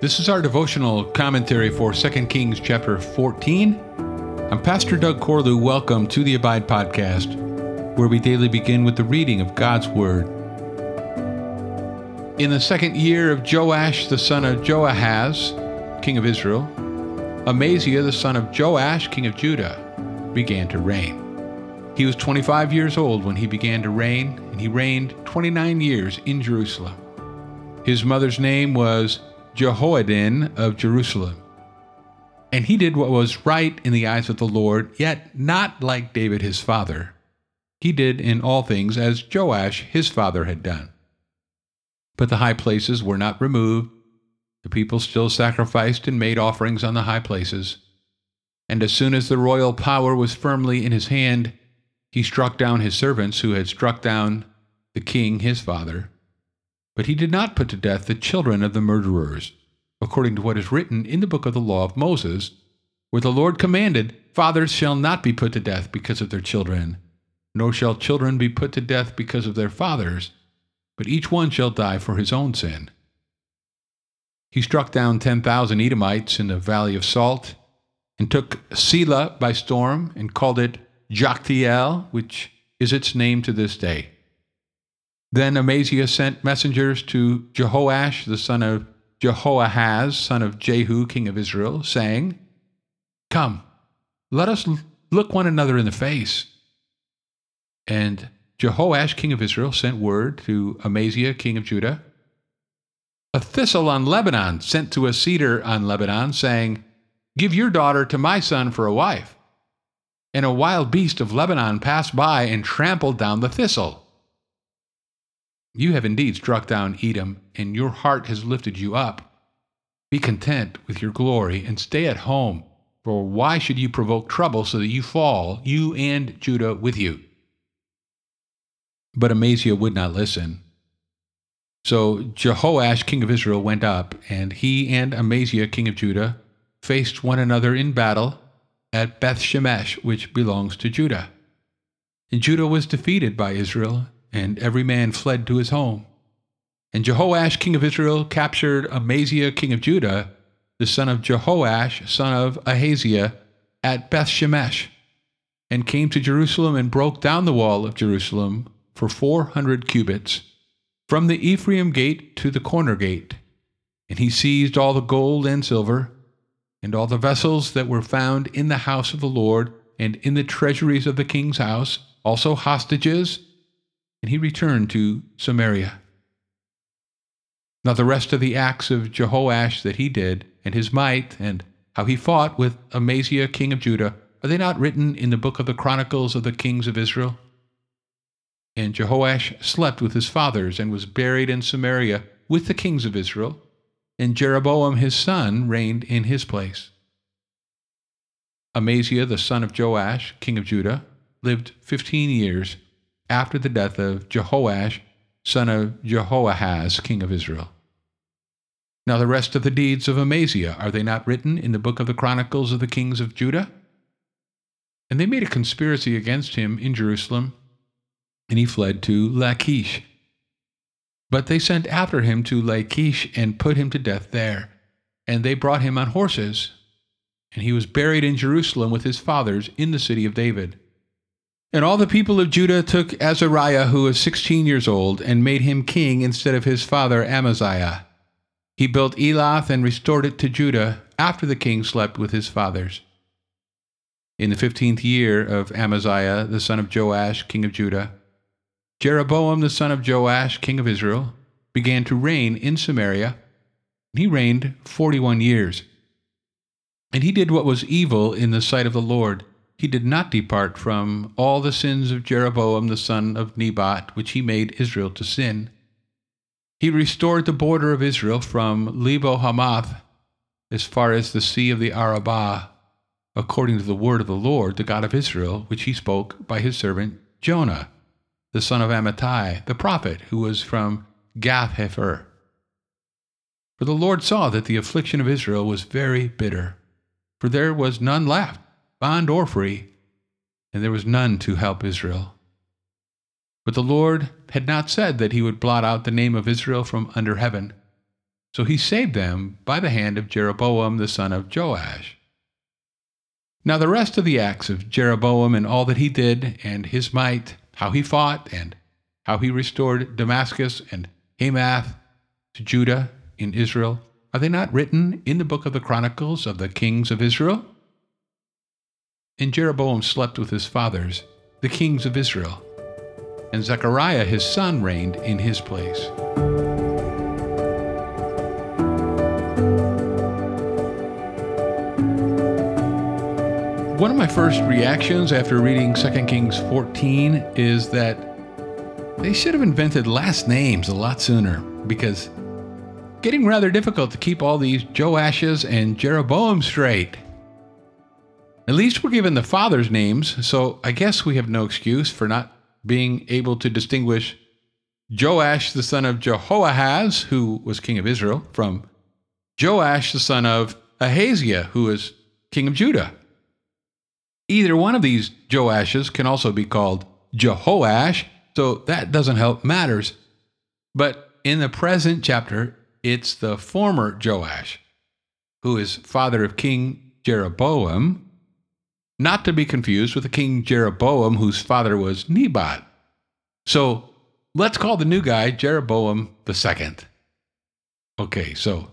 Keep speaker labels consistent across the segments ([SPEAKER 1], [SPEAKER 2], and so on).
[SPEAKER 1] This is our devotional commentary for 2 Kings chapter 14. I'm Pastor Doug Corlew. Welcome to the Abide Podcast, where we daily begin with the reading of God's Word. In the second year of Joash the son of Joahaz, king of Israel, Amaziah the son of Joash, king of Judah, began to reign. He was 25 years old when he began to reign, and he reigned 29 years in Jerusalem. His mother's name was Jehoaddin of Jerusalem. And he did what was right in the eyes of the Lord, yet not like David his father. He did in all things as Joash his father had done. But the high places were not removed. The people still sacrificed and made offerings on the high places. And as soon as the royal power was firmly in his hand, he struck down his servants who had struck down the king his father but he did not put to death the children of the murderers, according to what is written in the book of the law of Moses, where the Lord commanded, Fathers shall not be put to death because of their children, nor shall children be put to death because of their fathers, but each one shall die for his own sin. He struck down ten thousand Edomites in the valley of Salt, and took Selah by storm, and called it Joktheel, which is its name to this day. Then Amaziah sent messengers to Jehoash, the son of Jehoahaz, son of Jehu, king of Israel, saying, Come, let us look one another in the face. And Jehoash, king of Israel, sent word to Amaziah, king of Judah, A thistle on Lebanon sent to a cedar on Lebanon, saying, Give your daughter to my son for a wife. And a wild beast of Lebanon passed by and trampled down the thistle. You have indeed struck down Edom, and your heart has lifted you up. Be content with your glory and stay at home, for why should you provoke trouble so that you fall, you and Judah with you? But Amaziah would not listen. So Jehoash, king of Israel, went up, and he and Amaziah, king of Judah, faced one another in battle at Beth Shemesh, which belongs to Judah. And Judah was defeated by Israel, and every man fled to his home. And Jehoash, king of Israel, captured Amaziah, king of Judah, the son of Jehoash, son of Ahaziah, at Beth Shemesh, and came to Jerusalem and broke down the wall of Jerusalem for four hundred cubits, from the Ephraim gate to the corner gate. And he seized all the gold and silver, and all the vessels that were found in the house of the Lord and in the treasuries of the king's house, also hostages and he returned to Samaria. Now, the rest of the acts of Jehoash that he did, and his might, and how he fought with Amaziah, king of Judah, are they not written in the book of the Chronicles of the kings of Israel? And Jehoash slept with his fathers and was buried in Samaria with the kings of Israel, and Jeroboam his son reigned in his place. Amaziah, the son of Joash, king of Judah, lived fifteen years after the death of Jehoash, son of Jehoahaz, king of Israel. Now, the rest of the deeds of Amaziah, are they not written in the book of the Chronicles of the kings of Judah? And they made a conspiracy against him in Jerusalem, and he fled to Lachish. But they sent after him to Lachish and put him to death there. And they brought him on horses, and he was buried in Jerusalem with his fathers in the city of David. And all the people of Judah took Azariah, who was sixteen years old, and made him king instead of his father Amaziah. He built Elath and restored it to Judah after the king slept with his fathers. In the fifteenth year of Amaziah, the son of Joash, king of Judah, Jeroboam, the son of Joash, king of Israel, began to reign in Samaria. And he reigned forty one years. And he did what was evil in the sight of the Lord he did not depart from all the sins of Jeroboam the son of Nebat, which he made Israel to sin. He restored the border of Israel from Lebo Hamath as far as the sea of the Arabah, according to the word of the Lord, the God of Israel, which he spoke by his servant Jonah, the son of Amittai, the prophet, who was from Gath Hepher. For the Lord saw that the affliction of Israel was very bitter, for there was none left bond or free, and there was none to help Israel. But the Lord had not said that he would blot out the name of Israel from under heaven. So he saved them by the hand of Jeroboam the son of Joash. Now, the rest of the acts of Jeroboam and all that he did, and his might, how he fought, and how he restored Damascus and Hamath to Judah in Israel, are they not written in the book of the Chronicles of the kings of Israel? And Jeroboam slept with his fathers, the kings of Israel, and Zechariah his son reigned in his place. One of my first reactions after reading 2 Kings 14 is that they should have invented last names a lot sooner because getting rather difficult to keep all these Joashes and Jeroboam straight. At least we're given the fathers' names, so I guess we have no excuse for not being able to distinguish Joash the son of Jehoahaz, who was king of Israel, from Joash the son of Ahaziah, who was king of Judah. Either one of these Joashes can also be called Jehoash, so that doesn't help matters. But in the present chapter, it's the former Joash, who is father of King Jeroboam, not to be confused with the King Jeroboam whose father was Nebat. So let's call the new guy Jeroboam the second. Okay, so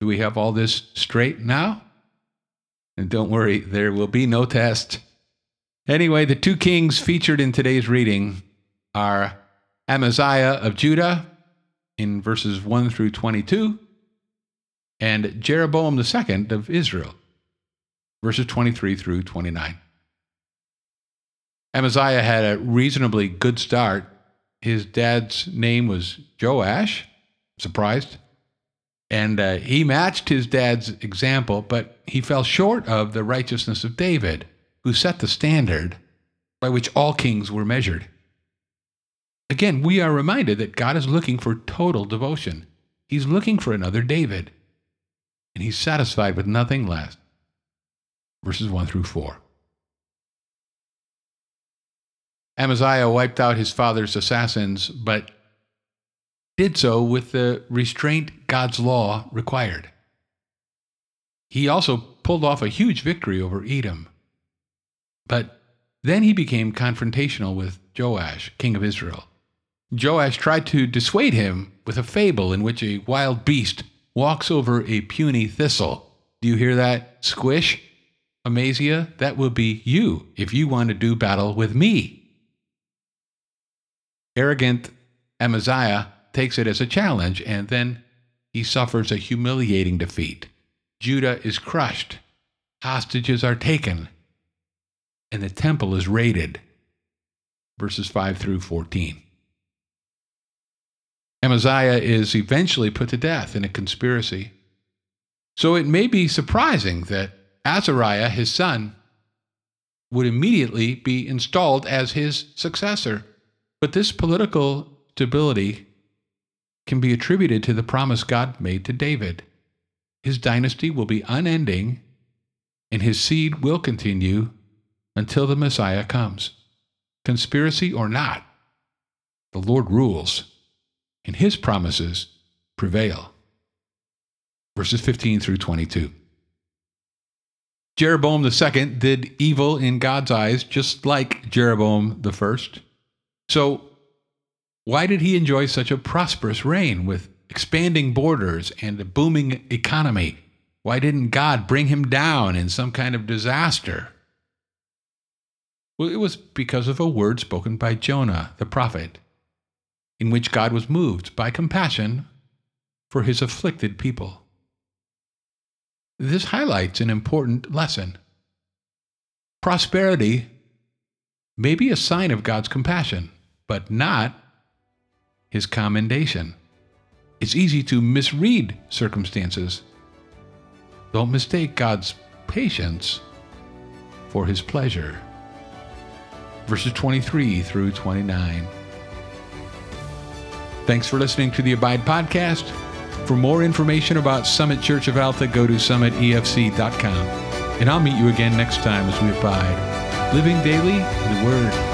[SPEAKER 1] do we have all this straight now? And don't worry, there will be no test. Anyway, the two kings featured in today's reading are Amaziah of Judah in verses 1 through 22 and Jeroboam II of Israel, verses 23 through 29. Amaziah had a reasonably good start. His dad's name was Joash, surprised. And uh, he matched his dad's example, but he fell short of the righteousness of David, who set the standard by which all kings were measured. Again, we are reminded that God is looking for total devotion. He's looking for another David, and he's satisfied with nothing less. Verses 1 through 4. Amaziah wiped out his father's assassins, but did so with the restraint God's law required. He also pulled off a huge victory over Edom. But then he became confrontational with Joash, king of Israel. Joash tried to dissuade him with a fable in which a wild beast walks over a puny thistle. Do you hear that squish? Amaziah, that will be you if you want to do battle with me. Arrogant Amaziah takes it as a challenge, and then he suffers a humiliating defeat. Judah is crushed, hostages are taken, and the temple is raided. Verses 5 through 14. Amaziah is eventually put to death in a conspiracy. So it may be surprising that Azariah, his son, would immediately be installed as his successor. But this political stability can be attributed to the promise God made to David. His dynasty will be unending, and his seed will continue until the Messiah comes. Conspiracy or not, the Lord rules, and his promises prevail. Verses 15 through 22. Jeroboam II did evil in God's eyes, just like Jeroboam first. So why did he enjoy such a prosperous reign with expanding borders and a booming economy? Why didn't God bring him down in some kind of disaster? Well, it was because of a word spoken by Jonah, the prophet, in which God was moved by compassion for his afflicted people. This highlights an important lesson. Prosperity may be a sign of God's compassion, but not his commendation. It's easy to misread circumstances. Don't mistake God's patience for his pleasure. Verses 23 through 29. Thanks for listening to the Abide Podcast. For more information about Summit Church of Alta, go to summitefc.com. And I'll meet you again next time as we abide, living daily in the Word.